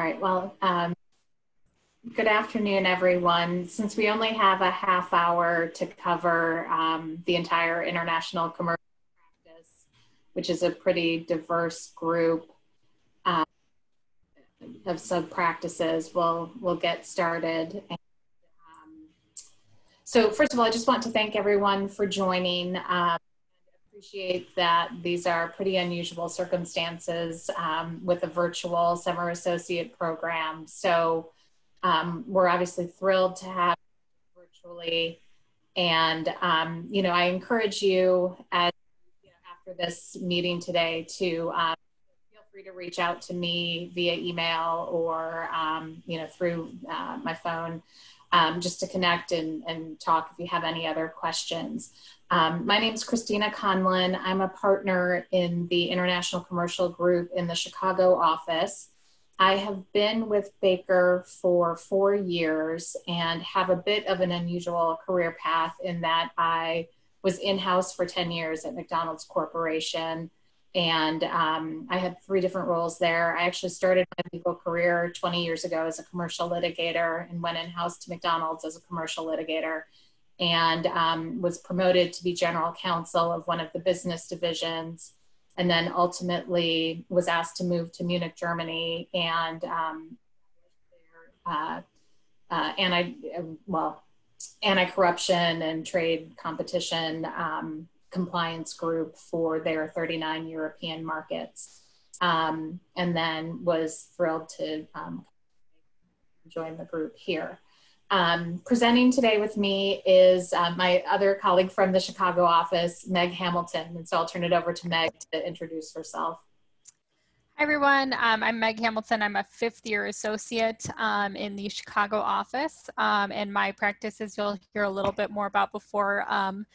All right, well, um, good afternoon, everyone. Since we only have a half hour to cover um, the entire international commercial practice, which is a pretty diverse group um, of sub practices, we'll, we'll get started. And, um, so first of all, I just want to thank everyone for joining. Appreciate that these are pretty unusual circumstances um, with a virtual summer associate program. So um, we're obviously thrilled to have virtually. And, um, you know, I encourage you as you know, after this meeting today to um, feel free to reach out to me via email or, um, you know, through uh, my phone um, just to connect and, and talk if you have any other questions. Um, my name is Christina Conlin. I'm a partner in the International Commercial Group in the Chicago office. I have been with Baker for four years and have a bit of an unusual career path in that I was in house for 10 years at McDonald's Corporation. And um, I had three different roles there. I actually started my legal career 20 years ago as a commercial litigator and went in house to McDonald's as a commercial litigator. And um, was promoted to be general counsel of one of the business divisions. And then ultimately was asked to move to munich germany. And um, uh, uh, anti well anti-corruption and trade competition um, compliance group for their 39 european markets um, and then was thrilled to um, join the group here um, presenting today with me is uh, my other colleague from the Chicago office, Meg Hamilton. And so I'll turn it over to Meg to introduce herself. Hi, everyone. Um, I'm Meg Hamilton. I'm a fifth year associate um, in the Chicago office. Um, and my practice, as you'll hear a little bit more about before, um,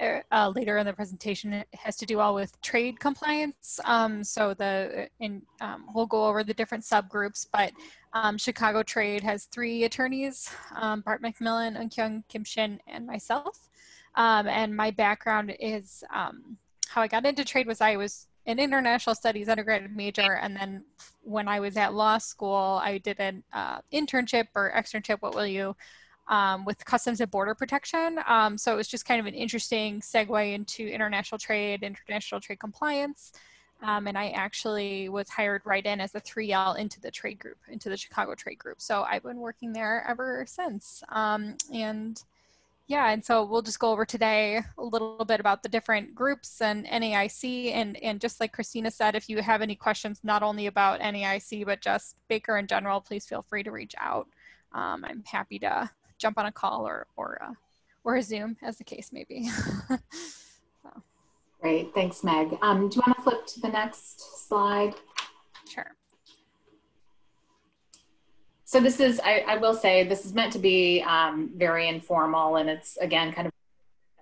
uh, later in the presentation it has to do all with trade compliance. Um, so the in, um, we'll go over the different subgroups, but um, Chicago Trade has three attorneys, um, Bart McMillan, Unkyung Kim Shin, and myself. Um, and my background is um, how I got into trade was I was an international studies undergraduate major, and then when I was at law school, I did an uh, internship or externship, what will you, um, with Customs and Border Protection. Um, so it was just kind of an interesting segue into international trade, international trade compliance. Um, and I actually was hired right in as a 3L into the trade group, into the Chicago trade group. So I've been working there ever since. Um, and yeah, and so we'll just go over today a little bit about the different groups and NAIC. And, and just like Christina said, if you have any questions, not only about NAIC, but just Baker in general, please feel free to reach out. Um, I'm happy to jump on a call or, or, uh, or a Zoom as the case may be. Great, thanks, Meg. Um, do you want to flip to the next slide? Sure. So this is, I, I will say, this is meant to be um, very informal, and it's again kind of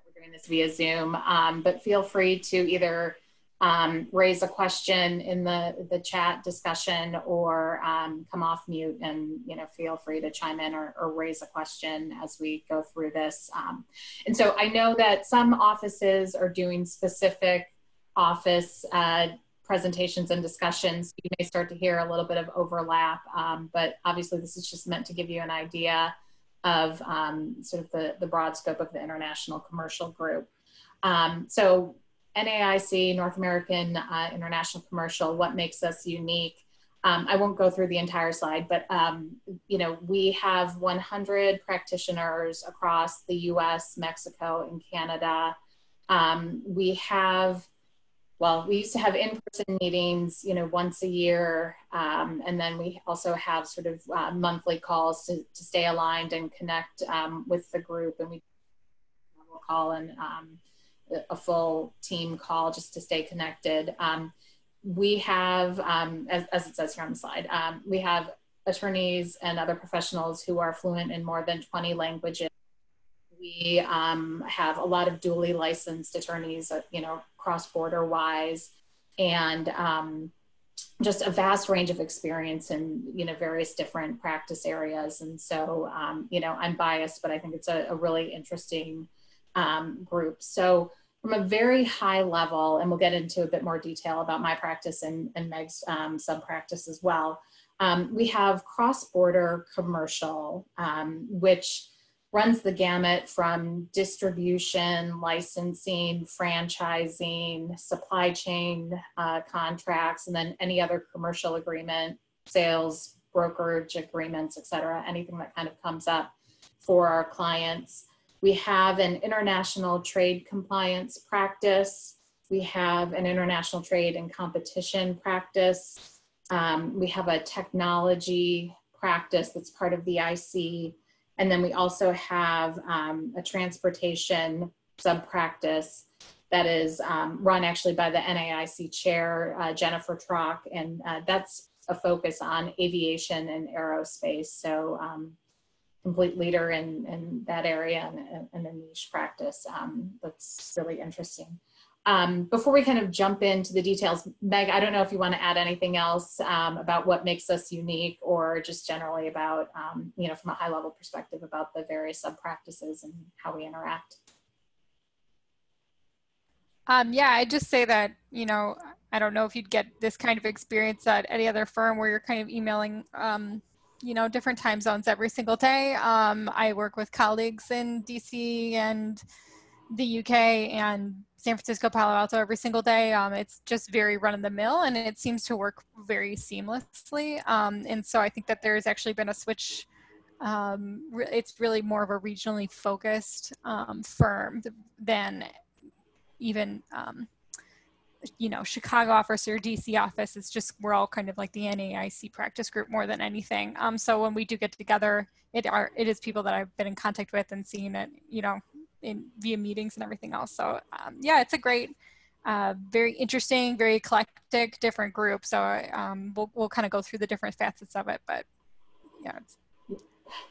we're doing this via Zoom. Um, but feel free to either um, raise a question in the, the chat discussion or um, come off mute and you know feel free to chime in or, or raise a question as we go through this. Um, and so I know that some offices are doing specific office uh, presentations and discussions. You may start to hear a little bit of overlap, um, but obviously this is just meant to give you an idea of um, sort of the, the broad scope of the international commercial group. Um, so NAIC, North American uh, International Commercial, what makes us unique. Um, I won't go through the entire slide, but um, you know we have 100 practitioners across the U.S., Mexico, and Canada. Um, we have, well, we used to have in-person meetings, you know, once a year, um, and then we also have sort of uh, monthly calls to, to stay aligned and connect um, with the group, and we will call and um, a full team call just to stay connected. Um, we have, um, as, as, it says here on the slide, um, we have attorneys and other professionals who are fluent in more than 20 languages. We um, have a lot of duly licensed attorneys, uh, you know, cross-border wise, and um, just a vast range of experience in you know various different practice areas and so um, you know i'm biased but i think it's a, a really interesting group so from a very high level, and we'll get into a bit more detail about my practice and, and Meg's um, sub practice as well. Um, we have cross-border commercial, um, which runs the gamut from distribution, licensing, franchising, supply chain uh, contracts, and then any other commercial agreement, sales, brokerage agreements, et cetera, anything that kind of comes up for our clients. We have an international trade compliance practice. We have an international trade and competition practice. Um, we have a technology practice that's part of the IC. And then we also have um, a transportation sub practice that is um, run actually by the NAIC chair, uh, Jennifer Trock, and uh, that's a focus on aviation and aerospace. So um, complete leader in, in that area and, and a niche practice. Um, that's really interesting. Um, before we kind of jump into the details, Meg, I don't know if you want to add anything else um, about what makes us unique or just generally about, um, you know, from a high level perspective about the various sub practices and how we interact. Um, yeah, I just say that, you know, I don't know if you'd get this kind of experience at any other firm where you're kind of emailing um, you know different time zones every single day. Um, i work with colleagues in dc and the uk and san francisco palo alto every single day. Um, it's just very run of the mill and it seems to work very seamlessly. Um, and so i think that there's actually been a switch um, it's really more of a regionally focused um, firm than even um, you know chicago office or dc office it's just we're all kind of like the naic practice group more than anything. Um, so when we do get together it are it is people that i've been in contact with and seen it you know in via meetings and everything else. So um, yeah it's a great uh, very interesting very eclectic different group. So um, we'll, we'll kind of go through the different facets of it but yeah it's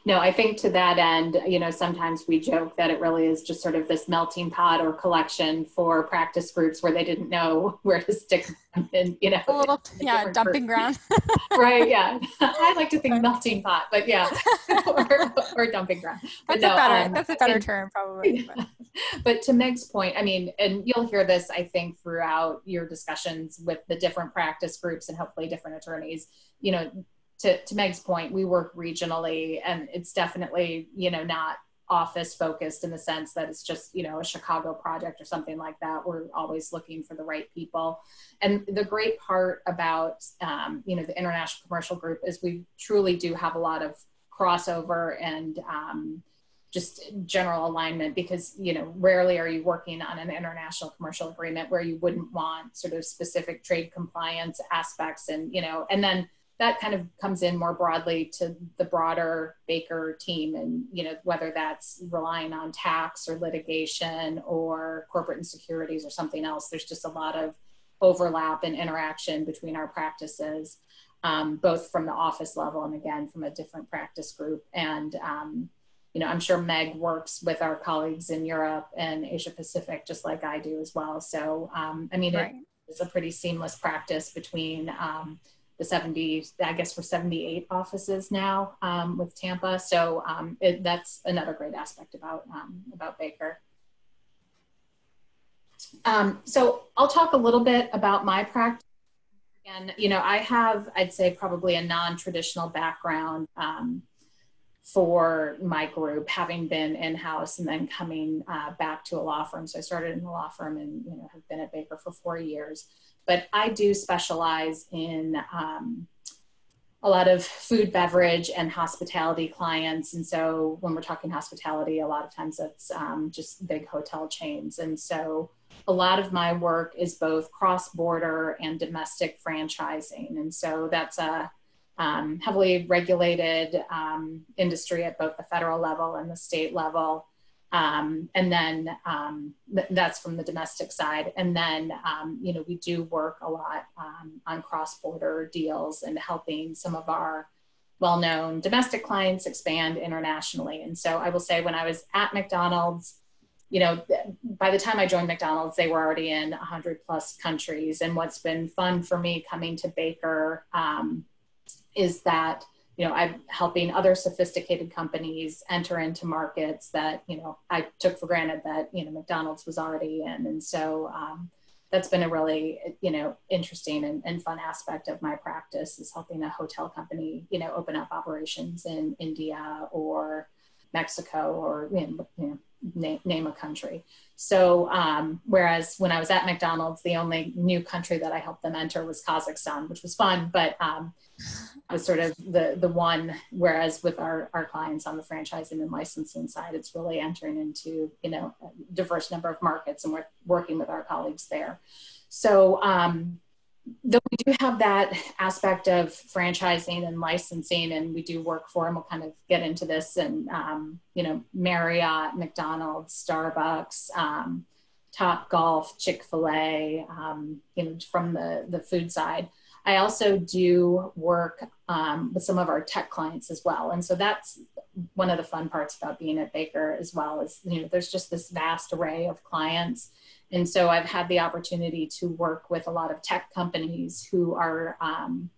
no, I think to that end, you know, sometimes we joke that it really is just sort of this melting pot or collection for practice groups where they didn't know where to stick them in, you know. A little, yeah, dumping ground. right, yeah. I like to think melting pot, but yeah, or, or dumping ground. That's no, a better, um, that's a better and, term probably. But. but to Meg's point, I mean, and you'll hear this, I think, throughout your discussions with the different practice groups and hopefully different attorneys, you know, to, to Meg's point, we work regionally and it's definitely, you know, not office focused in the sense that it's just, you know, a Chicago project or something like that. We're always looking for the right people. And the great part about, um, you know, the International Commercial Group is we truly do have a lot of crossover and, um, just general alignment because you know rarely are you working on an international commercial agreement where you wouldn't want sort of specific trade compliance aspects and you know and then that kind of comes in more broadly to the broader Baker team, and you know whether that's relying on tax or litigation or corporate insecurities or something else. There's just a lot of overlap and interaction between our practices, um, both from the office level and again from a different practice group. And um, you know, I'm sure Meg works with our colleagues in Europe and Asia Pacific just like I do as well. So um, I mean, right. it's a pretty seamless practice between um, the 70, I guess we're 78 offices now um, with Tampa. So um, it, that's another great aspect about, um, about Baker. Um, so I'll talk a little bit about my practice. Again, you know, I have, I'd say probably a non-traditional background um, for my group, having been in-house and then coming uh, back to a law firm. So I started in the law firm and, you know, have been at Baker for four years but I do specialize in um, a lot of food, beverage, and hospitality clients. And so when we're talking hospitality, a lot of times it's um, just big hotel chains. And so a lot of my work is both cross border and domestic franchising. And so that's a um, heavily regulated um, industry at both the federal level and the state level. Um, and then um, th- that's from the domestic side. And then, um, you know, we do work a lot um, on cross border deals and helping some of our well known domestic clients expand internationally. And so I will say, when I was at McDonald's, you know, by the time I joined McDonald's, they were already in 100 plus countries. And what's been fun for me coming to Baker um, is that you know, I'm helping other sophisticated companies enter into markets that, you know, I took for granted that, you know, McDonald's was already in. And so um, that's been a really, you know, interesting and, and, fun aspect of my practice is helping a hotel company, you know, open up operations in India or Mexico or, you know, name a country. So, um, whereas when I was at McDonald's, the only new country that I helped them enter was Kazakhstan, which was fun, but um, was sort of the the one. Whereas with our our clients on the franchising and licensing side, it's really entering into you know a diverse number of markets, and we're working with our colleagues there. So. Um, though we do have that aspect of franchising and licensing and we do work for and we'll kind of get into this and um, you know marriott mcdonald's starbucks um, top golf chick-fil-a um, you know from the the food side. I also do work um, with some of our tech clients as well. And so that's one of the fun parts about being at baker as well is you know there's just this vast array of clients and so I've had the opportunity to work with a lot of tech companies who are um,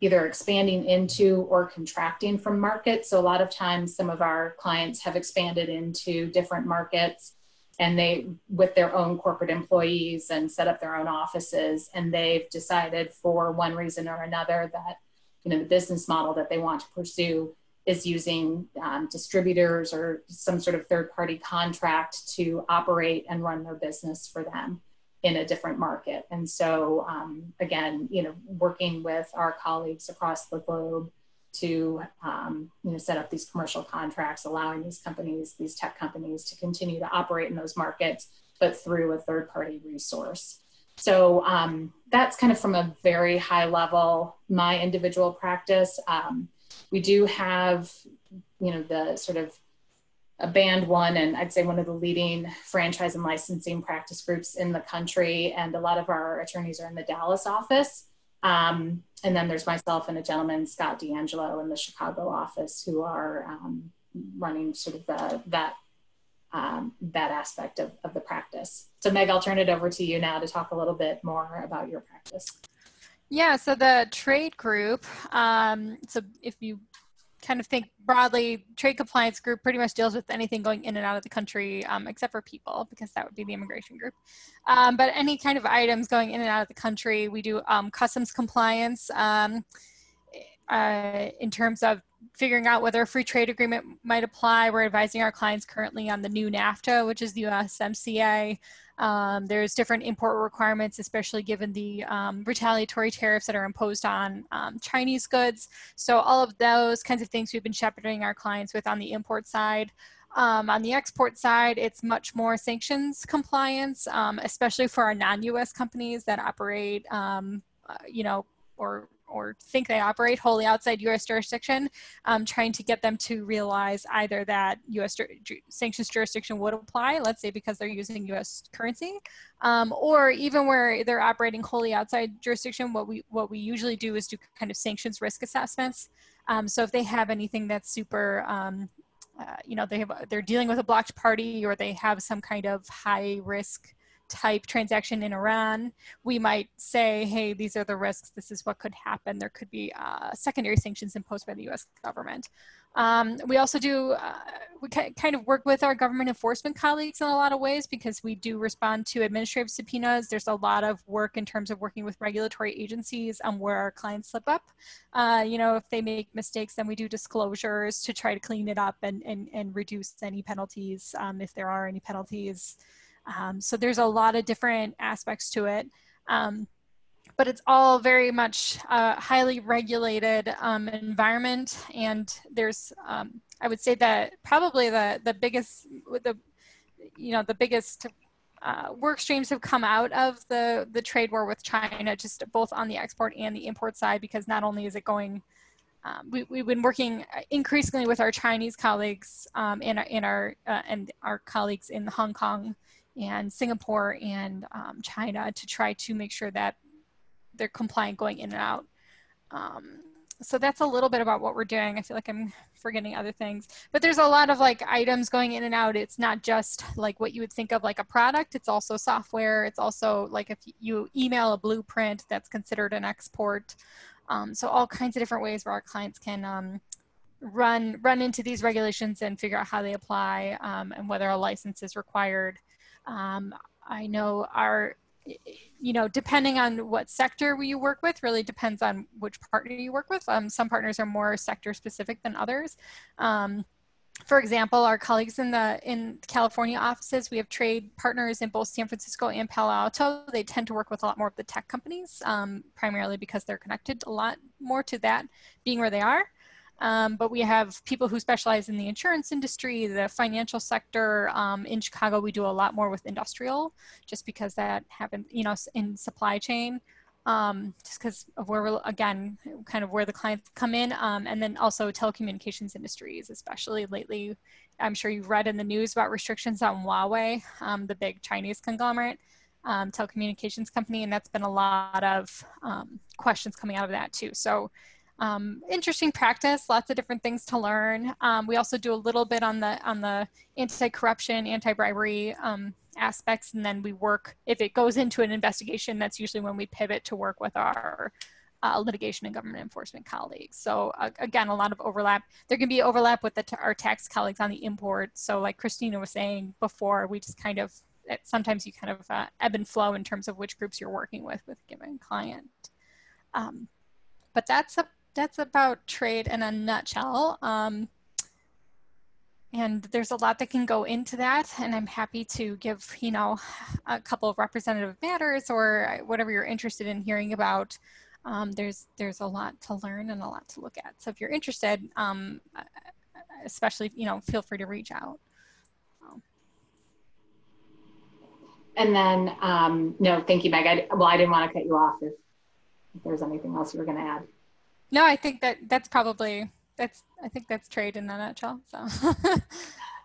either expanding into or contracting from markets. So a lot of times some of our clients have expanded into different markets and they with their own corporate employees and set up their own offices and they've decided for one reason or another that you know the business model that they want to pursue is using um, distributors or some sort of third party contract to operate and run their business for them in a different market. And so, um, again, you know, working with our colleagues across the globe to um, you know set up these commercial contracts, allowing these companies, these tech companies, to continue to operate in those markets, but through a third party resource. So um, that's kind of from a very high level, my individual practice. Um, we do have, you know, the sort of a band one and I'd say one of the leading franchise and licensing practice groups in the country. And a lot of our attorneys are in the Dallas office. Um, and then there's myself and a gentleman, Scott D'Angelo, in the Chicago office, who are um, running sort of the, that um, that aspect of, of the practice. So, Meg, I'll turn it over to you now to talk a little bit more about your practice. Yeah, so the trade group, um, so if you kind of think broadly, trade compliance group pretty much deals with anything going in and out of the country, um, except for people, because that would be the immigration group. Um, but any kind of items going in and out of the country, we do um, customs compliance um, uh, in terms of figuring out whether a free trade agreement might apply. We're advising our clients currently on the new NAFTA, which is the USMCA. Um, there's different import requirements, especially given the um, retaliatory tariffs that are imposed on um, Chinese goods. So all of those kinds of things we've been shepherding our clients with on the import side. Um, on the export side, it's much more sanctions compliance, um, especially for our non-U.S. companies that operate, um, uh, you know, or or think they operate wholly outside U.S. jurisdiction, um, trying to get them to realize either that U.S. Ju sanctions jurisdiction would apply, let's say because they're using U.S. currency, um, or even where they're operating wholly outside jurisdiction. What we what we usually do is do kind of sanctions risk assessments. Um, so if they have anything that's super um, uh, you know, they have, they're dealing with a blocked party or they have some kind of high risk type transaction in Iran, we might say, hey, these are the risks, this is what could happen. There could be uh, secondary sanctions imposed by the US government. Um, we also do, uh, we kind of work with our government enforcement colleagues in a lot of ways because we do respond to administrative subpoenas. There's a lot of work in terms of working with regulatory agencies on where our clients slip up. Uh, you know, if they make mistakes, then we do disclosures to try to clean it up and, and, and reduce any penalties um, if there are any penalties. Um, so there's a lot of different aspects to it. Um, but it's all very much a highly regulated um, environment. And there's, um, I would say that probably the, the biggest, the, you know, the biggest uh, work streams have come out of the, the trade war with China, just both on the export and the import side, because not only is it going um, we, have been working increasingly with our Chinese colleagues um, and, in our uh, and our colleagues in Hong Kong and Singapore and um, China to try to make sure that they're compliant going in and out. Um, so that's a little bit about what we're doing. I feel like I'm forgetting other things, but there's a lot of like items going in and out. It's not just like what you would think of like a product. It's also software. It's also like if you email a blueprint that's considered an export. Um, so all kinds of different ways where our clients can um, run run into these regulations and figure out how they apply um, and whether a license is required. Um, I know our you know, depending on what sector you work with, really depends on which partner you work with. Um, some partners are more sector specific than others. Um, for example, our colleagues in the in California offices, we have trade partners in both San Francisco and Palo Alto. They tend to work with a lot more of the tech companies, um, primarily because they're connected a lot more to that being where they are. Um, but we have people who specialize in the insurance industry, the financial sector. Um, in Chicago, we do a lot more with industrial, just because that happens, you know, in supply chain, um, just because of where we're, again, kind of where the clients come in. Um, and then also telecommunications industries, especially lately. I'm sure you've read in the news about restrictions on Huawei, um, the big Chinese conglomerate. Um, telecommunications company, and that's been a lot of questions coming out of that too. So um, interesting practice, lots of different things to learn. Um, we also do a little bit on the on the anti-corruption, anti-bribery um, aspects, and then we work. If it goes into an investigation, that's usually when we pivot to work with our uh, litigation and government enforcement colleagues. So uh, again, a lot of overlap. There can be overlap with our tax colleagues on the import. So like Christina was saying before, we just kind of sometimes you kind of uh, ebb and flow in terms of which groups you're working with with a given client. Um, but that's a that's about trade in a nutshell. Um, and there's a lot that can go into that and i'm happy to give you know a couple of representative matters or whatever you're interested in hearing about. Um, there's there's a lot to learn and a lot to look at. So if you're interested um, especially you know feel free to reach out. And then um, no thank you meg. I, well i didn't want to cut you off if, if there's anything else you were going to add no, I think that that's probably that's I think that's trade in a nutshell. So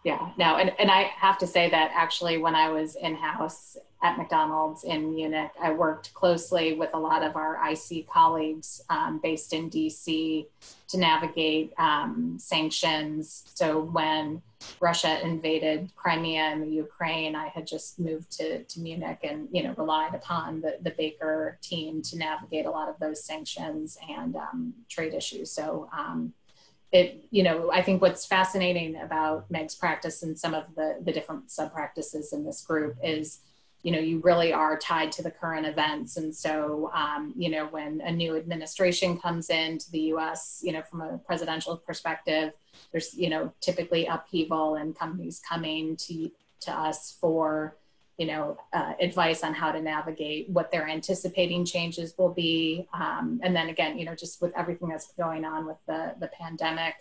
yeah, no, and, and I have to say that actually when I was in house at McDonald's in Munich, I worked closely with a lot of our IC colleagues um, based in DC to navigate um, sanctions. So when Russia invaded Crimea and Ukraine, I had just moved to, to Munich and you know relied upon the, the Baker team to navigate a lot of those sanctions and um, trade issues. So um, it you know I think what's fascinating about Meg's practice and some of the the different sub practices in this group is you know you really are tied to the current events. And so um, you know when a new administration comes into the us you know from a presidential perspective there's you know typically upheaval and companies coming to to us for you know uh, advice on how to navigate what they're anticipating changes will be. Um, and then again you know just with everything that's going on with the the pandemic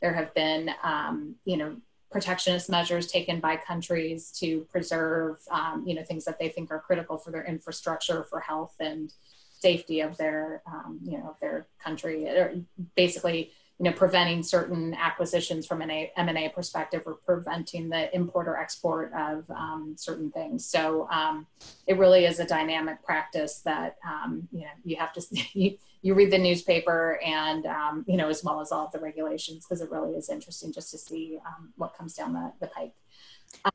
there have been um, you know protectionist measures taken by countries to preserve, um, you know, things that they think are critical for their infrastructure, for health and safety of their, um, you know, of their country, or basically, you know, preventing certain acquisitions from an M&A perspective or preventing the import or export of um, certain things. So um, it really is a dynamic practice that, um, you know, you have to, you, you read the newspaper and um, you know as well as all of the regulations because it really is interesting just to see um, what comes down the, the pike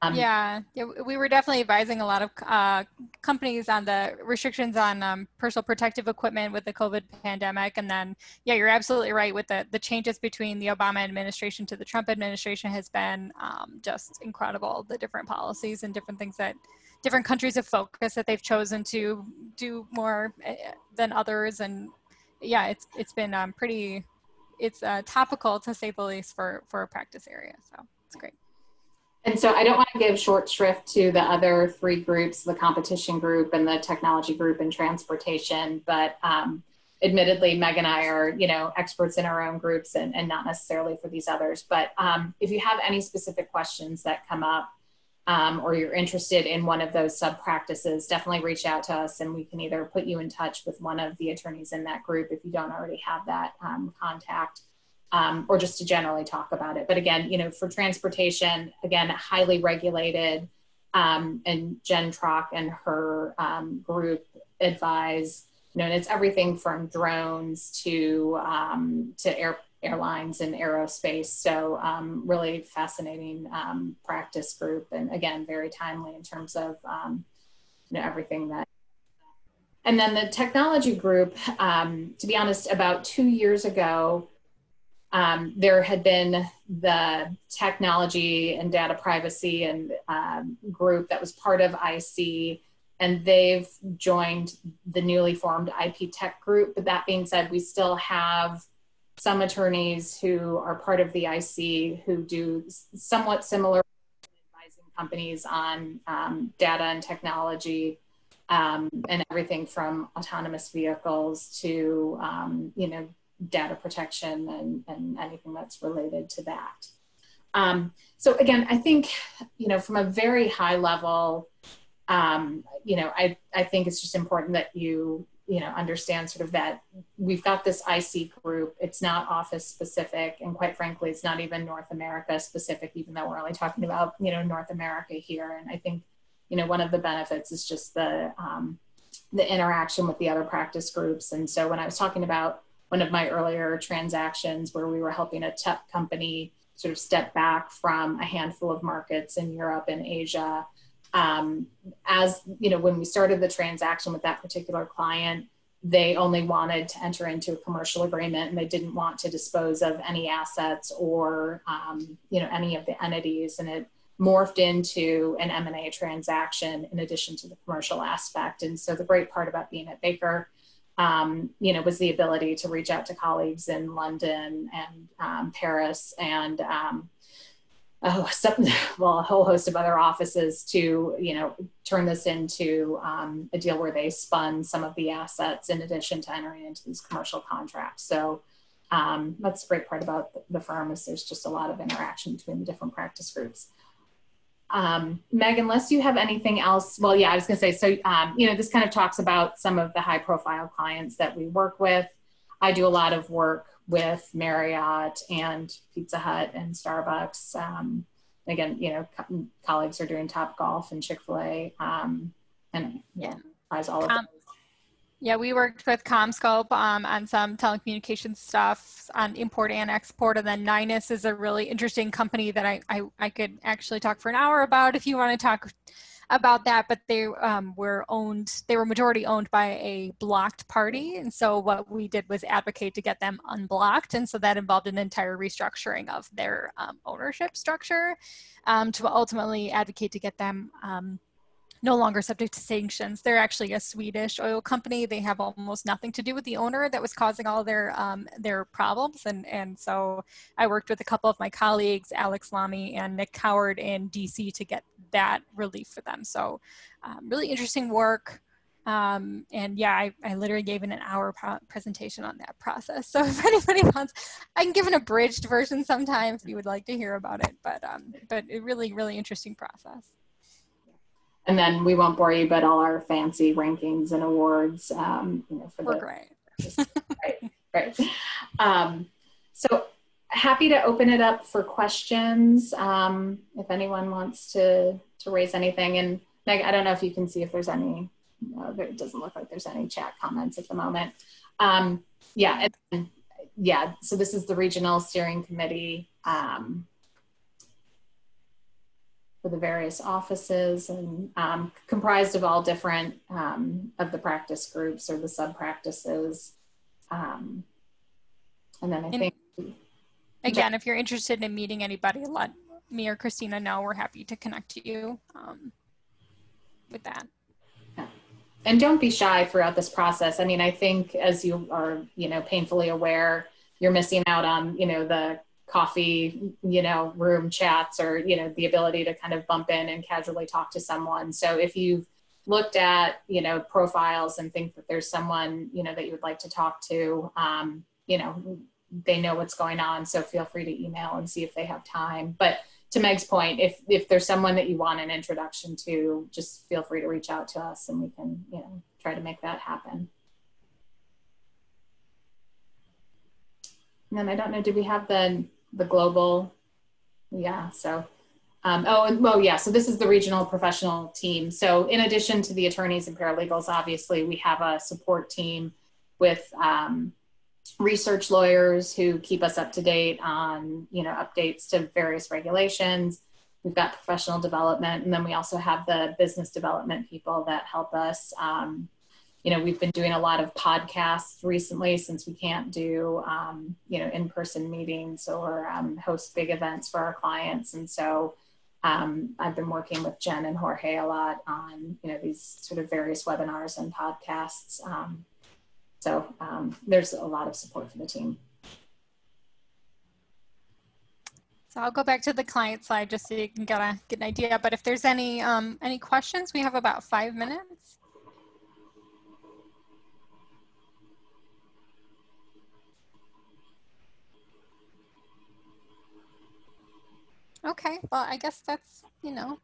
um, yeah, we were definitely advising a lot of uh, companies on the restrictions on um, personal protective equipment with the COVID pandemic. And then, yeah, you're absolutely right with the, the changes between the Obama administration to the Trump administration has been um, just incredible. The different policies and different things that different countries have focused that they've chosen to do more eh, than others. And yeah, it's it's been um, pretty, it's uh, topical to say the least for for a practice area. So it's great. And so I don't want to give short shrift to the other three groups, the competition group and the technology group and transportation, but um, admittedly, Meg and I are, you know, experts in our own groups and, and not necessarily for these others. But um, if you have any specific questions that come up, um, or you're interested in one of those sub practices, definitely reach out to us and we can either put you in touch with one of the attorneys in that group if you don't already have that um, contact. Um, or just to generally talk about it. But again, you know, for transportation, again, highly regulated, um, and Jen Trock and her um, group advise, you know, and it's everything from drones to um, to air airlines and aerospace. So um, really fascinating um, practice group, and again, very timely in terms of you know everything that and then the technology group, um, to be honest, about two years ago, um, there had been the technology and data privacy and um, group that was part of IC, and they've joined the newly formed IP Tech group. But that being said, we still have some attorneys who are part of the IC who do somewhat similar advising companies on um, data and technology um, and everything from autonomous vehicles to um, you know data protection and, and anything that's related to that. Um, so again, I think you know from a very high level, um, you know I I think it's just important that you you know understand sort of that we've got this IC group. It's not office specific, and quite frankly, it's not even North America specific. Even though we're only talking about you know North America here, and I think you know, one of the benefits is just the um, the interaction with the other practice groups. And so when I was talking about one of my earlier transactions where we were helping a tech company sort of step back from a handful of markets in Europe and Asia, um, as you know, when we started the transaction with that particular client, they only wanted to enter into a commercial agreement and they didn't want to dispose of any assets or um, you know any of the entities and it morphed into an M&A transaction in addition to the commercial aspect. And so the great part about being at Baker, um, you know, was the ability to reach out to colleagues in London and um, Paris and um, oh, some, well, a whole host of other offices to, you know, turn this into um, a deal where they spun some of the assets in addition to entering into these commercial contracts. So um, that's the great part about the firm is there's just a lot of interaction between the different practice groups. Um, Meg, unless you have anything else, well, yeah, I was going to say, so, um, you know, this kind of talks about some of the high profile clients that we work with. I do a lot of work with Marriott and Pizza Hut and Starbucks. Um, again, you know, co- colleagues are doing Top Golf and Chick fil A. Um, and yeah, applies all of them. Yeah, we worked with CommScope um, on some telecommunications stuff on import and export. And then Nynas is a really interesting company that I, I, I could actually talk for an hour about if you want to talk about that. But they um, were owned, they were majority owned by a blocked party. And so what we did was advocate to get them unblocked. And so that involved an entire restructuring of their um, ownership structure um, to ultimately advocate to get them um, no longer subject to sanctions. They're actually a Swedish oil company. They have almost nothing to do with the owner that was causing all their um, their problems. And and so I worked with a couple of my colleagues, Alex Lamy and Nick Howard in DC to get that relief for them. So um, really interesting work. Um, and yeah, I, I literally gave an hour presentation on that process. So if anybody wants, I can give an abridged version sometime if you would like to hear about it. But um, but a really really interesting process and then we won't bore you, but all our fancy rankings and awards, um, you know, for We're the great. right, right. Um, so happy to open it up for questions um, if anyone wants to to raise anything. And Meg, I don't know if you can see if there's any. No, it doesn't look like there's any chat comments at the moment. Um, yeah, and, yeah. So this is the regional steering committee. Um, for the various offices and um, comprised of all different um, of the practice groups or the sub practices. Um, and then I and think. Again, if you're interested in meeting anybody, let me or Christina know. We're happy to connect you um, with that. Yeah. And don't be shy throughout this process. I mean, I think as you are, you know, painfully aware, you're missing out on, you know, the coffee, you know, room chats or, you know, the ability to kind of bump in and casually talk to someone. So if you've looked at, you know, profiles and think that there's someone, you know, that you would like to talk to, um, you know, they know what's going on. So feel free to email and see if they have time. But to Meg's point, if if there's someone that you want an introduction to, just feel free to reach out to us and we can, you know, try to make that happen. And then I don't know, do we have the the global, yeah, so. Um, oh, and well, yeah, so this is the regional professional team. So in addition to the attorneys and paralegals, obviously we have a support team with um, research lawyers who keep us up to date on, you know, updates to various regulations. We've got professional development, and then we also have the business development people that help us um, you know, we've been doing a lot of podcasts recently since we can't do, um, you know, in-person meetings or um, host big events for our clients. And so um, I've been working with Jen and Jorge a lot on, you know, these sort of various webinars and podcasts. Um, so um, there's a lot of support for the team. So I'll go back to the client slide just so you can get a get an idea. But if there's any um, any questions, we have about five minutes. Okay, well, I guess that's, you know,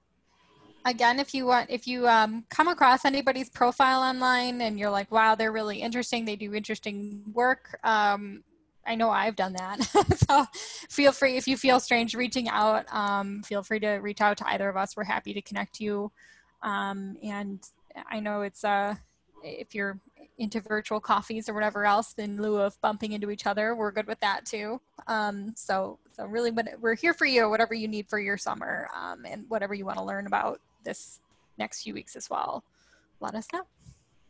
again, if you want, if you um, come across anybody's profile online and you're like, wow, they're really interesting, they do interesting work, um, I know I've done that. so feel free, if you feel strange reaching out, um, feel free to reach out to either of us. We're happy to connect you. Um, and I know it's, uh, if you're into virtual coffees or whatever else in lieu of bumping into each other, we're good with that too. Um, so, so really, when we're here for you, whatever you need for your summer um, and whatever you want to learn about this next few weeks as well. Let us know.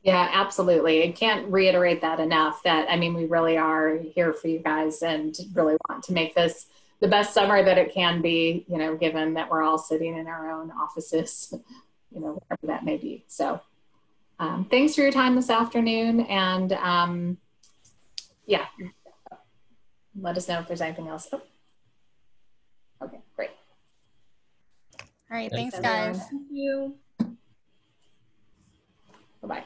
Yeah, absolutely. I can't reiterate that enough that, I mean, we really are here for you guys and really want to make this the best summer that it can be, you know, given that we're all sitting in our own offices, you know, whatever that may be. So um, thanks for your time this afternoon. And um, yeah, let us know if there's anything else. Oh. Okay, great. All right, thanks, thanks guys. Thank you. Bye-bye.